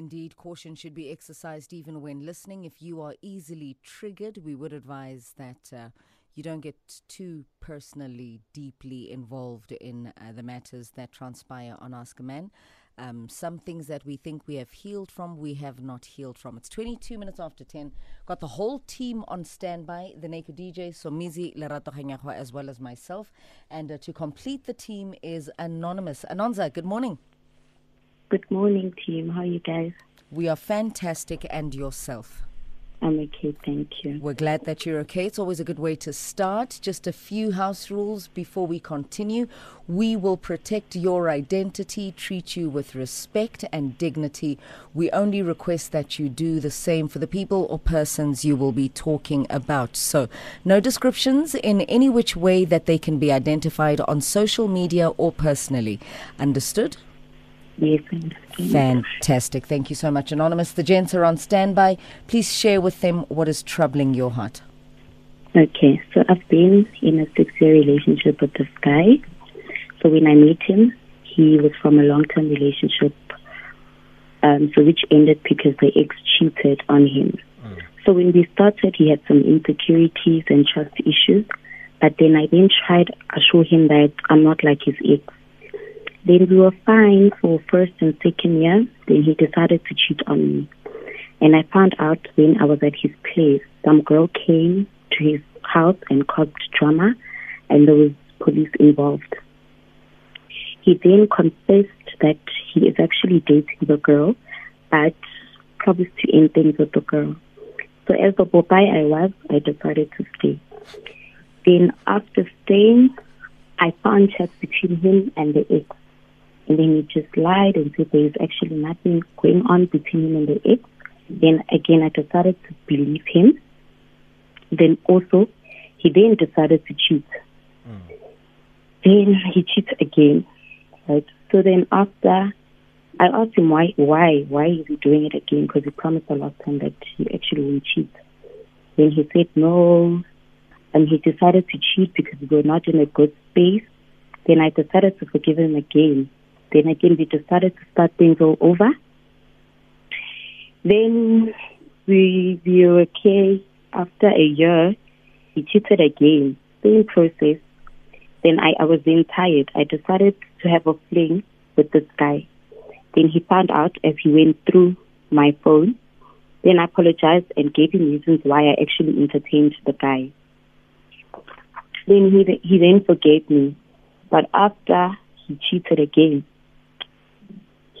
Indeed, caution should be exercised even when listening. If you are easily triggered, we would advise that uh, you don't get too personally, deeply involved in uh, the matters that transpire on Ask a Man. Um, some things that we think we have healed from, we have not healed from. It's 22 minutes after 10. Got the whole team on standby the Naked DJ, Somizi Lerato Kganyago, as well as myself. And uh, to complete the team is Anonymous. Anonza, good morning. Good morning, team. How are you guys? We are fantastic, and yourself. I'm okay, thank you. We're glad that you're okay. It's always a good way to start. Just a few house rules before we continue. We will protect your identity, treat you with respect and dignity. We only request that you do the same for the people or persons you will be talking about. So, no descriptions in any which way that they can be identified on social media or personally. Understood? Yes, Fantastic. Thank you so much, Anonymous. The gents are on standby. Please share with them what is troubling your heart. Okay, so I've been in a six year relationship with this guy. So when I met him, he was from a long term relationship, um, so which ended because the ex cheated on him. Mm. So when we started, he had some insecurities and trust issues. But then I then tried to assure him that I'm not like his ex. Then we were fine for first and second year. Then he decided to cheat on me. And I found out when I was at his place, some girl came to his house and caused drama, and there was police involved. He then confessed that he is actually dating the girl, but promised to end things with the girl. So as the boy I was, I decided to stay. Then after staying, I found chats between him and the ex. And then he just lied and said there is actually nothing going on between him and the ex. Then again, I decided to believe him. Then also, he then decided to cheat. Mm. Then he cheated again. Right. So then after, I asked him why, why, why is he doing it again? Because he promised the last time that he actually won't cheat. Then he said no, and he decided to cheat because we were not in a good space. Then I decided to forgive him again. Then again, we decided to start things all over. Then we, we were okay. After a year, he cheated again. Same process. Then I, I was then tired. I decided to have a fling with this guy. Then he found out as he went through my phone. Then I apologized and gave him reasons why I actually entertained the guy. Then he he then forgave me, but after he cheated again,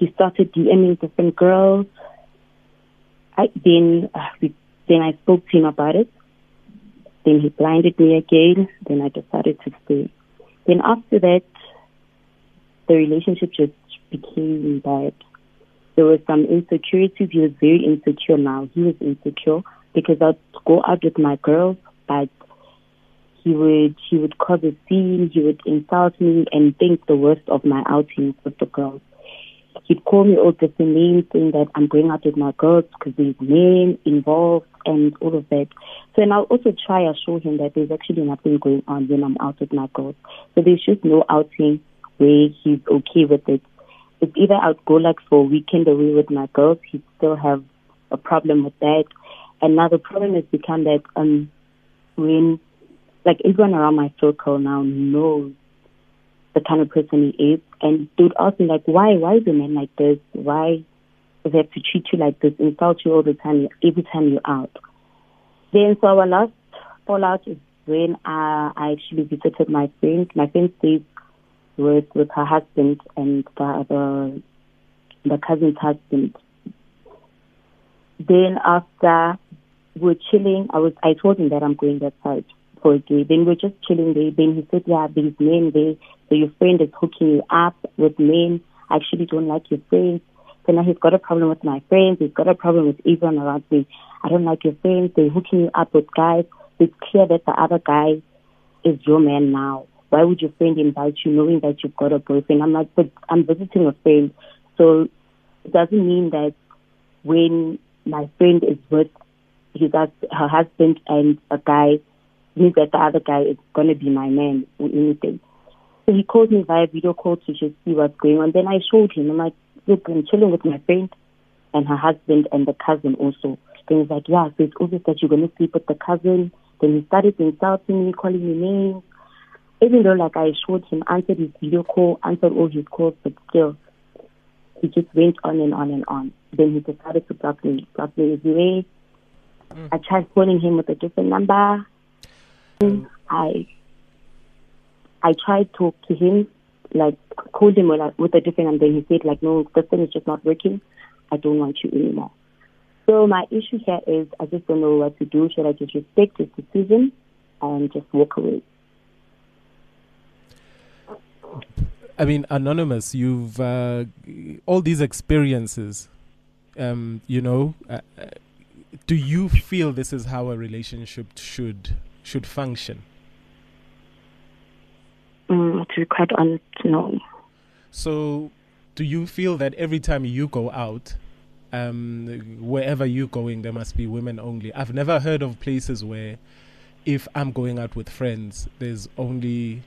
he started DMing different girls. I then uh, we, then I spoke to him about it. Then he blinded me again. Then I decided to stay. Then after that, the relationship just became bad. There was some insecurities. He was very insecure now. He was insecure because I'd go out with my girls, but he would he would cause a scene. He would insult me and think the worst of my outings with the girls he'd call me all different names saying that I'm going out with my girls because there's men involved and all of that. So and I'll also try to show him that there's actually nothing going on when I'm out with my girls. So there's just no outing where he's okay with it. It's either I'd go like for a weekend away with my girls, he'd still have a problem with that. And now the problem has become that um when like everyone around my circle now knows the kind of person he is. And they would ask me like, why, why is a man like this? Why he have to treat you like this, insult you all the time, every time you're out? Then so our last fallout is when uh, I actually visited my friend. My friend stays with with her husband and the the, the cousin's husband. Then after we're chilling, I was I told him that I'm going that side for. Then we're just chilling there. Then he said, Yeah, there's men there. So your friend is hooking you up with men. I actually don't like your friends. So now he's got a problem with my friends. He's got a problem with everyone around me. I don't like your friends. They're hooking you up with guys. It's clear that the other guy is your man now. Why would your friend invite you knowing that you've got a boyfriend? I'm like, but I'm visiting a friend. So it doesn't mean that when my friend is with his, her husband and a guy, means that the other guy is going to be my man or anything. So he called me via video call to just see what's going on. Then I showed him. I'm like, look, I'm chilling with my friend. and her husband and the cousin also. Then he's like, yeah, so it's obvious that you're going to sleep with the cousin. Then he started insulting me, calling me names. Even though, like, I assured him, answered his video call, answered all his calls, but still, he just went on and on and on. Then he decided to block me, block me everywhere. Mm. I tried calling him with a different number. Mm. I I tried to talk to him, like called him with a different number. He said, like, no, this thing is just not working. I don't want you anymore. So my issue here is I just don't know what to do. Should I just respect his decision and just walk away? I mean, anonymous. You've uh, all these experiences. Um, you know, uh, uh, do you feel this is how a relationship should should function? Mm, to be quite honest, no. So, do you feel that every time you go out, um, wherever you're going, there must be women only? I've never heard of places where, if I'm going out with friends, there's only,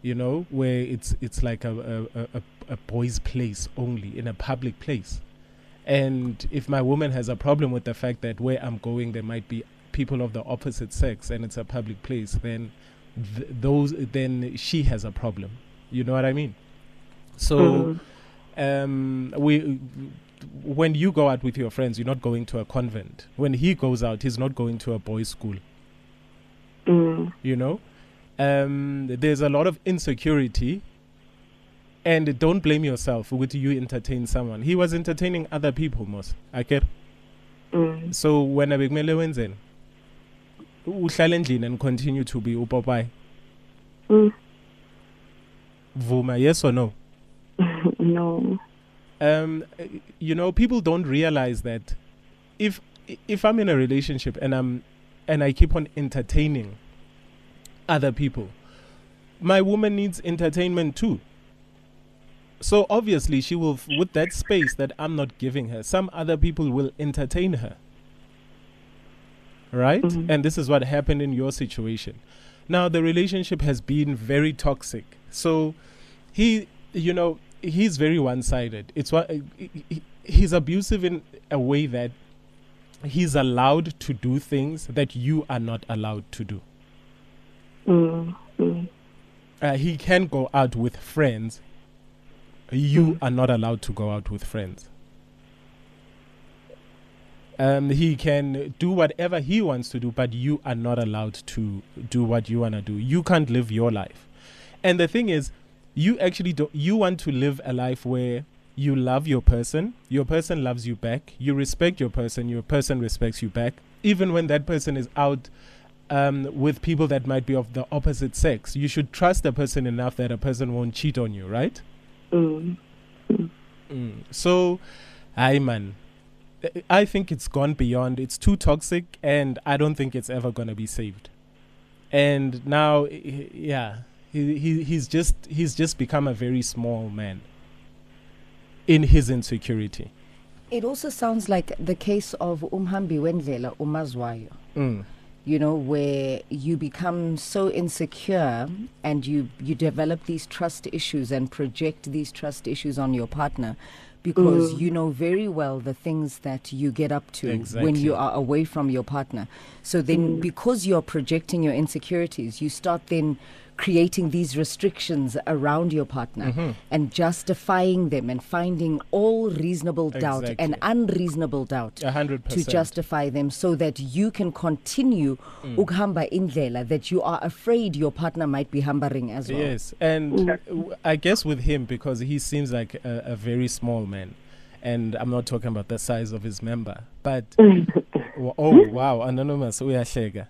you know, where it's it's like a a, a, a boys' place only in a public place. And if my woman has a problem with the fact that where I'm going there might be people of the opposite sex and it's a public place, then th- those then she has a problem. You know what I mean? So, mm-hmm. um, we when you go out with your friends, you're not going to a convent. When he goes out, he's not going to a boys' school. Mm. You know, um, there's a lot of insecurity. And don't blame yourself with you entertain someone. He was entertaining other people, most. I get. Mm. So when I bekumele wenzeni? Uhlala endlini and continue to be upopayi. Mm. vuma yes or no? No. Um you know people don't realize that if if i'm in a relationship and i'm and i keep on entertaining other people my woman needs entertainment too. So obviously she will with that space that i'm not giving her some other people will entertain her right? Mm-hmm. And this is what happened in your situation. Now, the relationship has been very toxic. So, he, you know, he's very one sided. It's what he's abusive in a way that he's allowed to do things that you are not allowed to do. Mm-hmm. Uh, he can go out with friends. You mm-hmm. are not allowed to go out with friends. Um, he can do whatever he wants to do, but you are not allowed to do what you want to do. You can't live your life. And the thing is, you actually don't. you want to live a life where you love your person, your person loves you back, you respect your person, your person respects you back, even when that person is out um, with people that might be of the opposite sex. You should trust the person enough that a person won't cheat on you, right? Mm. Mm. So, hi man, I think it's gone beyond. It's too toxic, and I don't think it's ever gonna be saved. And now, yeah, he, he he's just he's just become a very small man in his insecurity. It also sounds like the case of Umhambi Wendlela Umazwayo. Mm. You know, where you become so insecure and you, you develop these trust issues and project these trust issues on your partner because mm. you know very well the things that you get up to exactly. when you are away from your partner. So then, mm. because you're projecting your insecurities, you start then creating these restrictions around your partner mm-hmm. and justifying them and finding all reasonable doubt exactly. and unreasonable doubt 100%. to justify them so that you can continue mm. ukhamba indlela that you are afraid your partner might be humbering as well. Yes, and mm. I guess with him because he seems like a, a very small man and I'm not talking about the size of his member, but oh wow, anonymous uyahleka.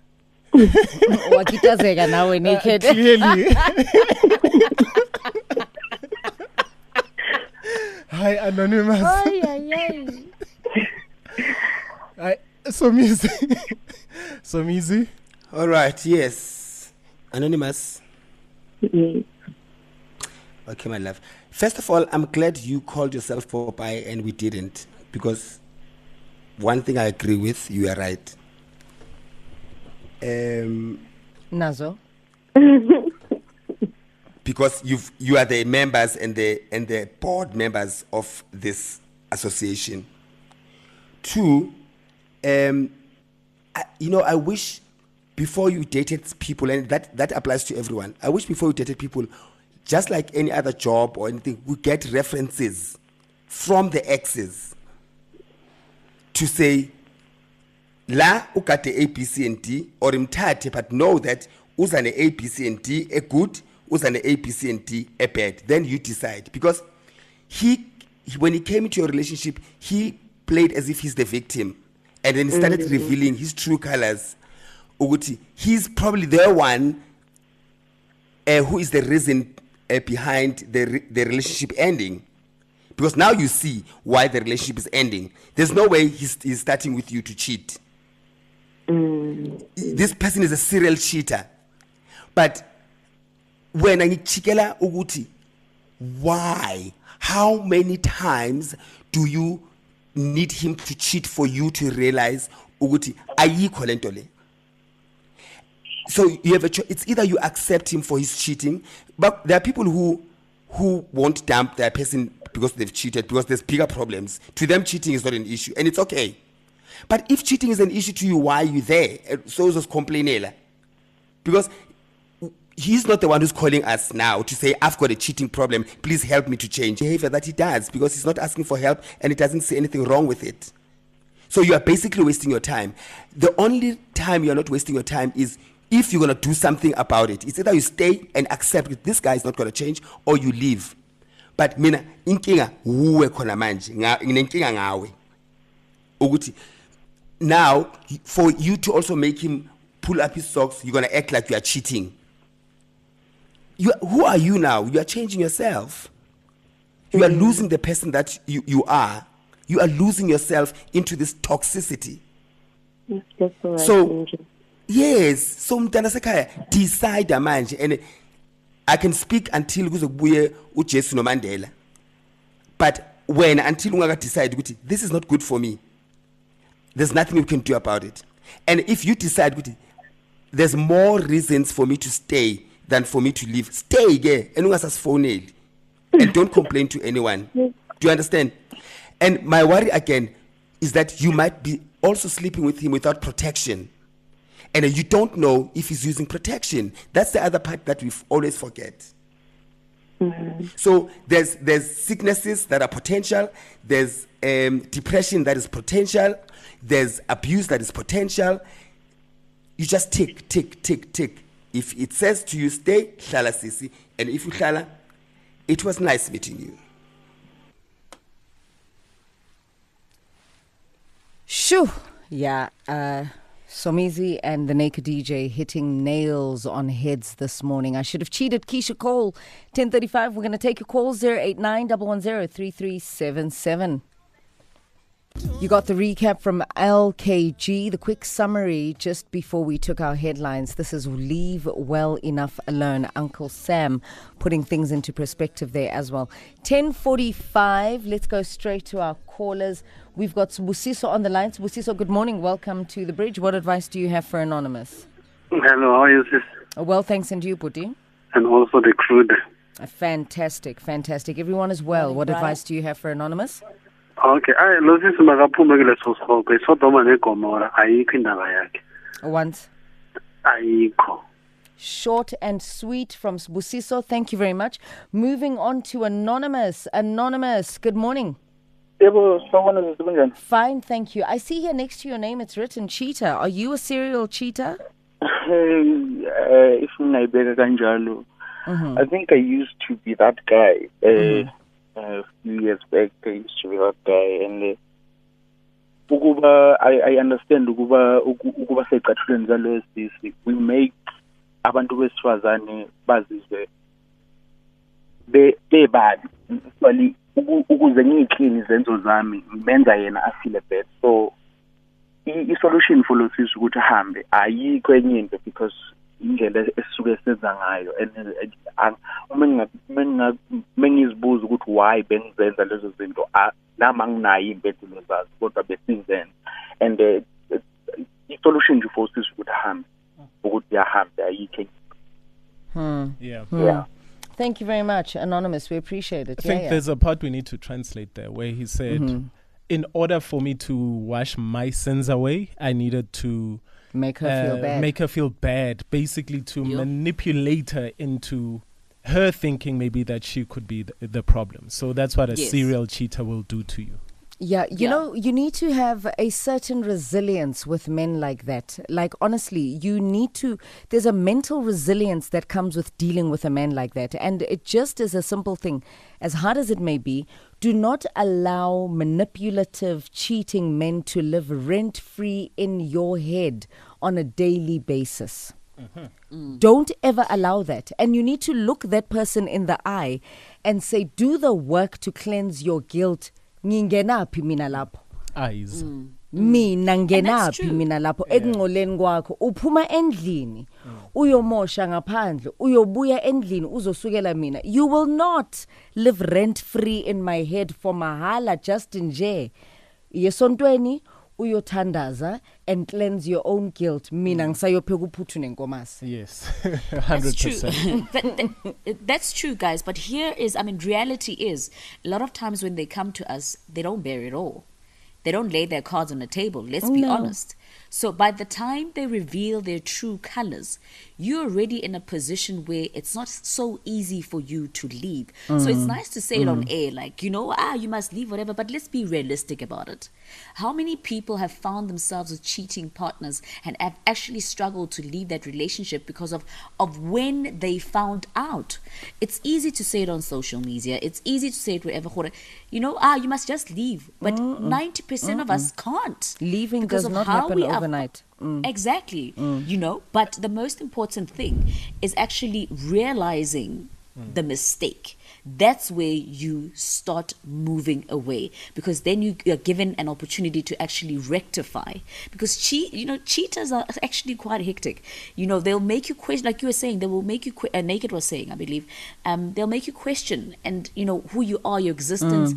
wakitazeka nawe naked. Uh, clearly. Hi anonymous. Ay, ay, ay. I, Somizi. Somizi? All right yes. Anonymous? Yes. okay my love. First of all i'm glad you called yourself popeye and we didn't because one thing i agree with you are right um, Nazo. because you you are the members and the and the board members of this association. Two, um, I, you know, I wish before you dated people, and that, that applies to everyone, I wish before you dated people, just like any other job or anything, we get references from the exes to say, la ugade A, B, C, and D, or imthathe, but know that uzane A, B, C, and D a good, uzane A, B, C, and D a bad. Then you decide because he, he- when he came into your relationship, he played as if he's the victim, and then he started revealing his true colors. Ukuthi he's probably the one uh, who is the reason uh, behind the re- the relationship ending. Because now you see why the relationship is ending. There's no way he's, he's starting with you to cheat. Mm. This person is a serial cheater. But when I chikela uguti, why? How many times do you need him to cheat for you to realize uguti ayikho lento le? so you have a choice. It's either you accept him for his cheating, but there are people who who won't dump their person because they've cheated because there's bigger problems. To them, cheating is not an issue, and it's okay. But if cheating is an issue to you, why are you there? Eh, So just complain, because he's not the one who's calling us now to say I've got a cheating problem. Please help me to change behavior that he does because he's not asking for help and he doesn't see anything wrong with it. So you are basically wasting your time. The only time you're not wasting your time is if you're gonna do something about it. It's either you stay and accept that this guy is not gonna change or you leave. But mina inkinga wuwe khona manje nga- nginenkinga ngawe ukuthi now for you to also make him pull up his socks you're gonna act like you are cheating. You who are you now? You are changing yourself. You are losing the person that you, you are. You are losing yourself into this toxicity. That's all right. So- yes. So mntana sekhaya decide manje and i can speak until kuzokubuye ujesu nomandela. But when until ungaka decide ukuthi this is not good for me there's nothing you can do about it. And if you decide there's more reasons for me to stay than for me to leave stay ke and ungasasifoneli. And don't complain to anyone. Do you understand? And my worry again is that you might be also sleeping with him without protection. And you don't know if he's using protection. That's the other part that we always forget. Mm. So there's there's sicknesses that are potential. There's um, depression that is potential there's abuse that is potential you just tick tick tick tick if it says to you stay hlala sisi and if you shala, it was nice meeting you Shoo. Yeah. Uh, Somizi and the Naked DJ hitting nails on heads this morning. I should have cheated. Keyshia Cole, 1035. We're going to take your call 089 110 3377. You got the recap from LKG, the quick summary just before we took our headlines. This is Leave Well Enough Alone. Uncle Sam putting things into perspective there as well. 1045, let's go straight to our callers. We've got Busiso on the line. Busiso, good morning. Welcome to the bridge. What advice do you have for Anonymous? Hello, how are you, sis? Uh, Well, thanks, and you, Puti. And also the crew. Fantastic, fantastic. Everyone is well. What advice do you have for Anonymous? Okay, hayi lo sisi makaphume kuleso sihogo isodoma negomora ayikho indaba yakhe Once. ayikho Short and sweet from Busiso. Thank you very much. Moving on to Anonymous. Anonymous, good morning. Yebo, sawubona sisi kunjani? Fine, thank you. I see here next to your name it's written cheater. Are you a serial cheater? Eh, if ngingayibeka kanjalo. I think I used to be that guy. Uh, a few years back, I used to be that guy, and uh, ukuba I, I understand ukuba uku- ukuba secathulweni zalo sisi we make abantu besifazane bazizwe be bebabi actually uku- ukuze ngiyiclean izenzo zami ngimenza yena afile bad. So i- i-solution for lo sisi ukuthi ahambe ayikho enye into because indlela esisuke senza ngayo and uma nginga- uma nginga- uma ngizibuza ukuthi why bengizenza lezo zinto a- nami anginayo iy'mpendulo zazo kodwa besizenza and eh, i-solution nje for usisi ukuthi ahambe ukuthi ahambe ayikho enye Hmm. Yeah. Yeah. Thank you very much, Anonymous. We appreciate it. I think yeah, yeah. there's a part we need to translate there where he said, in order for me to wash my sins away, I needed to Make her feel uh, bad. make her feel bad, basically to Yeah. manipulate her into her thinking maybe that she could be the, the problem. So that's what a Yes. serial cheater will do to you. Yeah, you Yeah. know, you need to have a certain resilience with men like that. Like, honestly, you need to, there's a mental resilience that comes with dealing with a man like that. And it just is a simple thing. As hard as it may be, do not allow manipulative, cheating men to live rent free in your head on a daily basis. Mm-hmm. Don't ever allow that. And you need to look that person in the eye and say, do the work to cleanse your guilt. Ngingenaphi mina lapho? Eyes. Mm. mina ngenaphi true. mina lapho ekungcoleni kwakho uphuma endlini uyomosha ngaphandle uyobuya endlini uzosukela mina you will not live rent free in my head for mahala just nje yesontweni uyothandaza and cleanse your own guilt mina mm. ngisayopheka uphuthu nenkomasi Yes, That's hundred true. percent. But th- that's true, guys. But here is, I mean, reality is a lot of times when they come to us, they don't bear it all. They don't lay their cards on the table. Let's be oh, honest. So by the time they reveal their true colors, you're already in a position where it's not so easy for you to leave. So Mm. it's nice to say it on air, like, you know, ah, you must leave, whatever, but let's be realistic about it. How many people have found themselves with cheating partners and have actually struggled to leave that relationship because of, of when they found out? It's easy to say it on social media, it's easy to say it wherever, you know, ah, you must just leave. But 90% of us can't. Leaving because does of not how happen are- overnight. Mm. Exactly. You know, but the most important thing is actually realizing the mistake. That's where you start moving away because then you are given an opportunity to actually rectify. Because cheat, you know, cheaters are actually quite hectic. You know, they'll make you question, like you were saying, they will make you. Que- uh, Naked was saying, I believe, um, they'll make you question and you know who you are, your existence.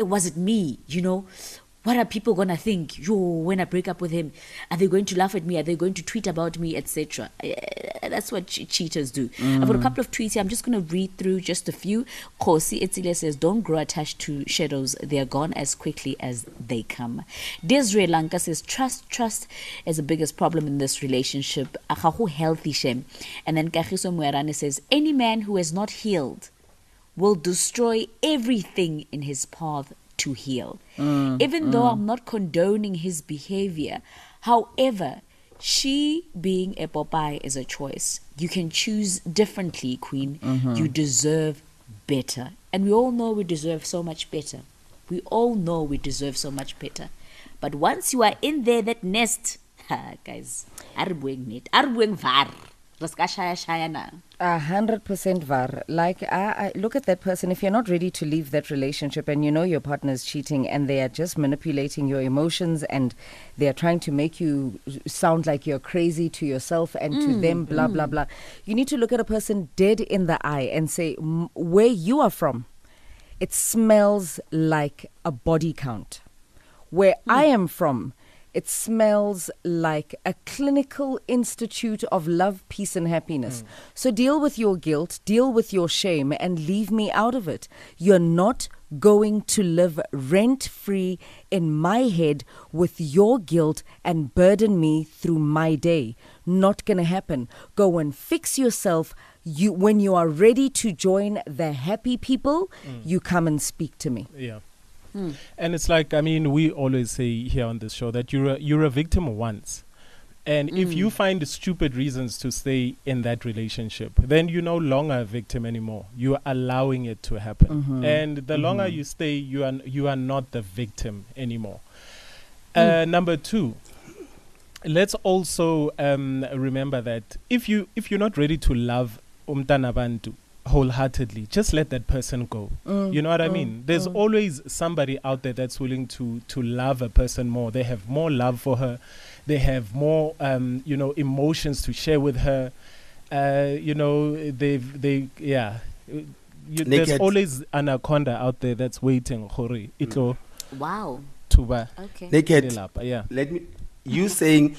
Was it me? You know, what are people gonna think? Yo when i break up with him are they going to laugh at me? Are they going to tweet about me etc Eh, that's what che- cheaters do. I've got a couple of tweets here. I'm just going to read through just a few. Kosi etzile says don't grow attached to shadows. They are gone as quickly as they come. Desiree lanka says trust trust is the biggest problem in this relationship. Akahu healthy shem. And then kagiso muerane says any man who has not healed will destroy everything in his path to heal. Mm, Even though mm. I'm not condoning his behavior, however, she being a Popeye is a choice. You can choose differently, Queen. Mm-hmm. You deserve better. And we all know we deserve so much better. We all know we deserve so much better. But once you are in there, that nest, guys, arbueng net, arbueng var, shaya shaya. A hundred percent var. Like I, I look at that person. If you're not ready to leave that relationship, and you know your partner is cheating, and they are just manipulating your emotions, and they are trying to make you sound like you're crazy to yourself and to mm, them, blah blah mm. blah. You need to look at a person dead in the eye and say, "M- where you are from, it smells like a body count. Where hmm. I am from, it smells like a clinical institute of love, peace, and happiness. Mm. So deal with your guilt, deal with your shame, and leave me out of it. You're not going to live rent free in my head with your guilt and burden me through my day. Not gonna happen. Go and fix yourself. You, when you are ready to join the happy people, mm. you come and speak to me. Yeah. And it's like I mean, we always say here on this show that you're a, you're a victim once, and if you find stupid reasons to stay in that relationship, then you're no longer a victim anymore. You are allowing it to happen, and the longer you stay, you are you are not the victim anymore. Uh, number two, let's also um, remember that if you if you're not ready to love umntana bantu wholeheartedly, just let that person go. you know what I mean? There's always somebody out there that's willing to to love a person more. They have more love for her. They have more um, you know emotions to share with her. Uh, you know they've they yeah. You, there's always anaconda out there that's waiting. Hori, itlo Wow. tuba Okay. Naked. lelapa, Yeah. Let me. You saying,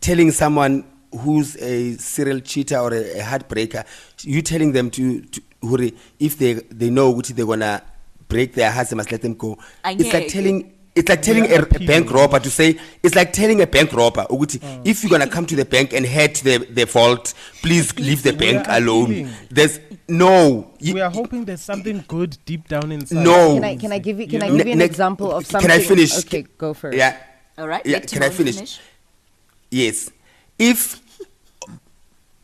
telling someone who's a serial cheater or a, a heartbreaker, you telling them to, to hurry, if they they know which they're gonna break their hearts, they must let them go. It's like telling it's like telling a, a bank robber to say it's like telling a bank robber ukuthi if you're gonna come to the bank and head to the, the vault please leave the bank alone appealing. there's no you- we are hoping there's something good deep down inside. No. Can I can I give you can You I know- give you an Ne- example of something? can? I finish? Okay, go first. yeah All right. Yeah, can I Timon finish? Yes. If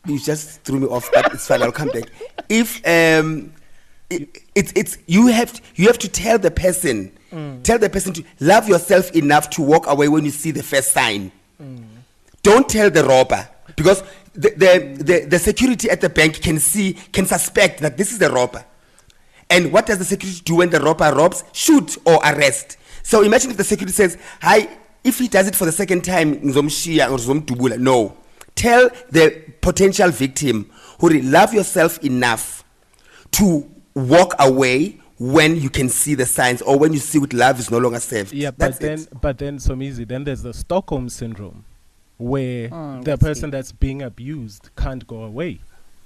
you just threw me off, but it's fine. I'll come back. If um, it, it's it's you have to, you have to tell the person, tell the person to love yourself enough to walk away when you see the first sign. Don't tell the robber because the, the, the, the security at the bank can see can suspect that this is the robber. And what does the security do when the robber robs? Shoot or arrest. So imagine if the security says, "Hi, if he does it for the second time, ngizomshiya or ngizomdubula." No, tell the potential victim, who love yourself enough to walk away when you can see the signs or when you see what love is no longer saved. Yeah, That's but then it. but then so easy. Then there's the Stockholm syndrome, where Mm, the that's person that's being abused can't go away.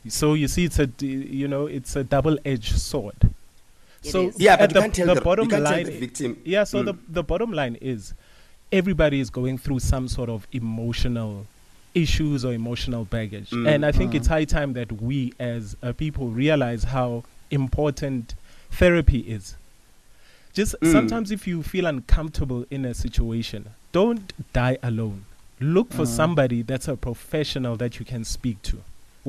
So you see, it's a d- you know it's a double-edged sword. It so is. Yeah, but at you the, can't tell the the- you bottom can't tell line, the victim. yeah. So Mm. the the bottom line is, everybody is going through some sort of emotional issues or emotional baggage, Mm. and I think it's high time that we as a people realize how important therapy is. Just Mm. sometimes if you feel uncomfortable in a situation, don't die alone. Look for somebody that's a professional that you can speak to.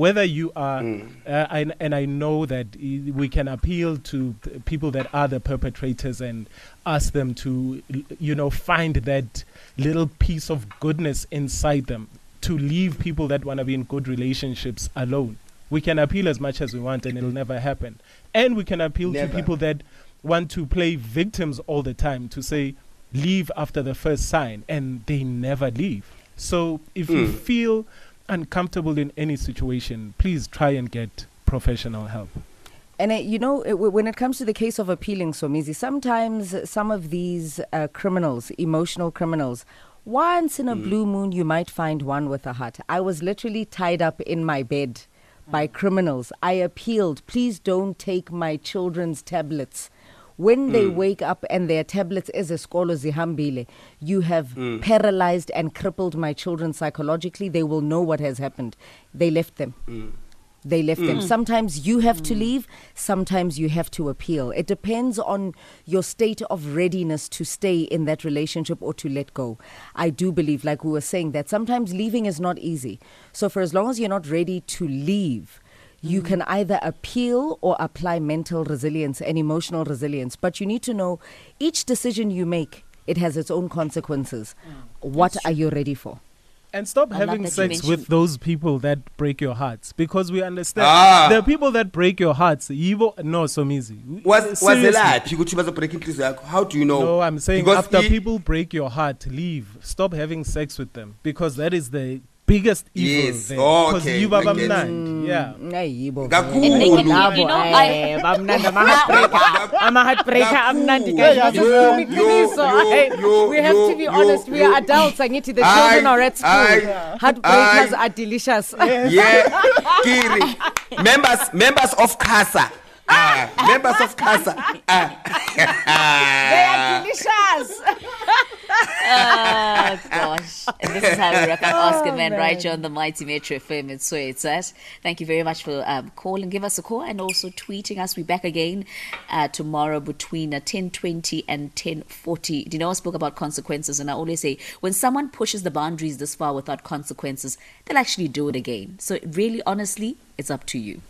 Whether you are, Mm. uh, and, and I know that we can appeal to people that are the perpetrators and ask them to, you know, find that little piece of goodness inside them to leave people that want to be in good relationships alone. We can appeal as much as we want and it'll never happen. And we can appeal Never. to people that want to play victims all the time to say, leave after the first sign, and they never leave. So if you Mm. feel uncomfortable in any situation, please try and get professional help. And uh, you know, it, when it comes to the case of appealing Somizi, sometimes some of these uh, criminals, emotional criminals, once in a blue moon, you might find one with a heart. I was literally tied up in my bed by criminals. I appealed, please don't take my children's tablets. When they hmm. wake up and their tablets is eskolo zihambile, you have hmm. paralyzed and crippled my children psychologically. They will know what has happened. They left them hmm. they left them. Sometimes you have to leave, sometimes you have to appeal. It depends on your state of readiness to stay in that relationship or to let go. I do believe, like we were saying, that sometimes leaving is not easy. So, for as long as you're not ready to leave, you can either appeal or apply mental resilience and emotional resilience. But you need to know each decision you make, it has its own consequences. What are you ready for? And stop I having sex with those people that break your hearts because we understand Ah. there are people that break your hearts. Yibo, no, so easy. Was was Seriously. elaphi ukuthi bazobreak inhliziyo yakho? How do you know? No, I'm saying Because after i- people break your heart, leave. Stop having sex with them because that is the biggest evil Yes. there. Oh, 'Cause okay, you baba I get it. mnandi. Yeah. Hayi, yibo Kakhulu. vele. And they can- Labo, you know, eh, I- bamnandi, ama-heartbreaker. Ama-heartbreaker amnandi, guys. Yo, Masikhuluma yo, iqiniso. yo, Hey, yo, We have yo, to be yo, honest. We yo. are adults. Angithi the Aye, children are at school. aye, Heartbreakers aye. are delicious. Yeah, Kiri. members members of CASA. Ah, members of CASA. They Ah. are delicious. Oh gosh. And this is how we wrap up Oscar Oh, Man right man. here on the Mighty Metro FM. It's where it's at. Thank you very much for um, calling. Give us a call and also tweeting us. We're back again uh, tomorrow between uh, 10.20 and 10.40. Do you know I spoke about consequences? And I always say, when someone pushes the boundaries this far without consequences, they'll actually do it again. So really, honestly, it's up to you.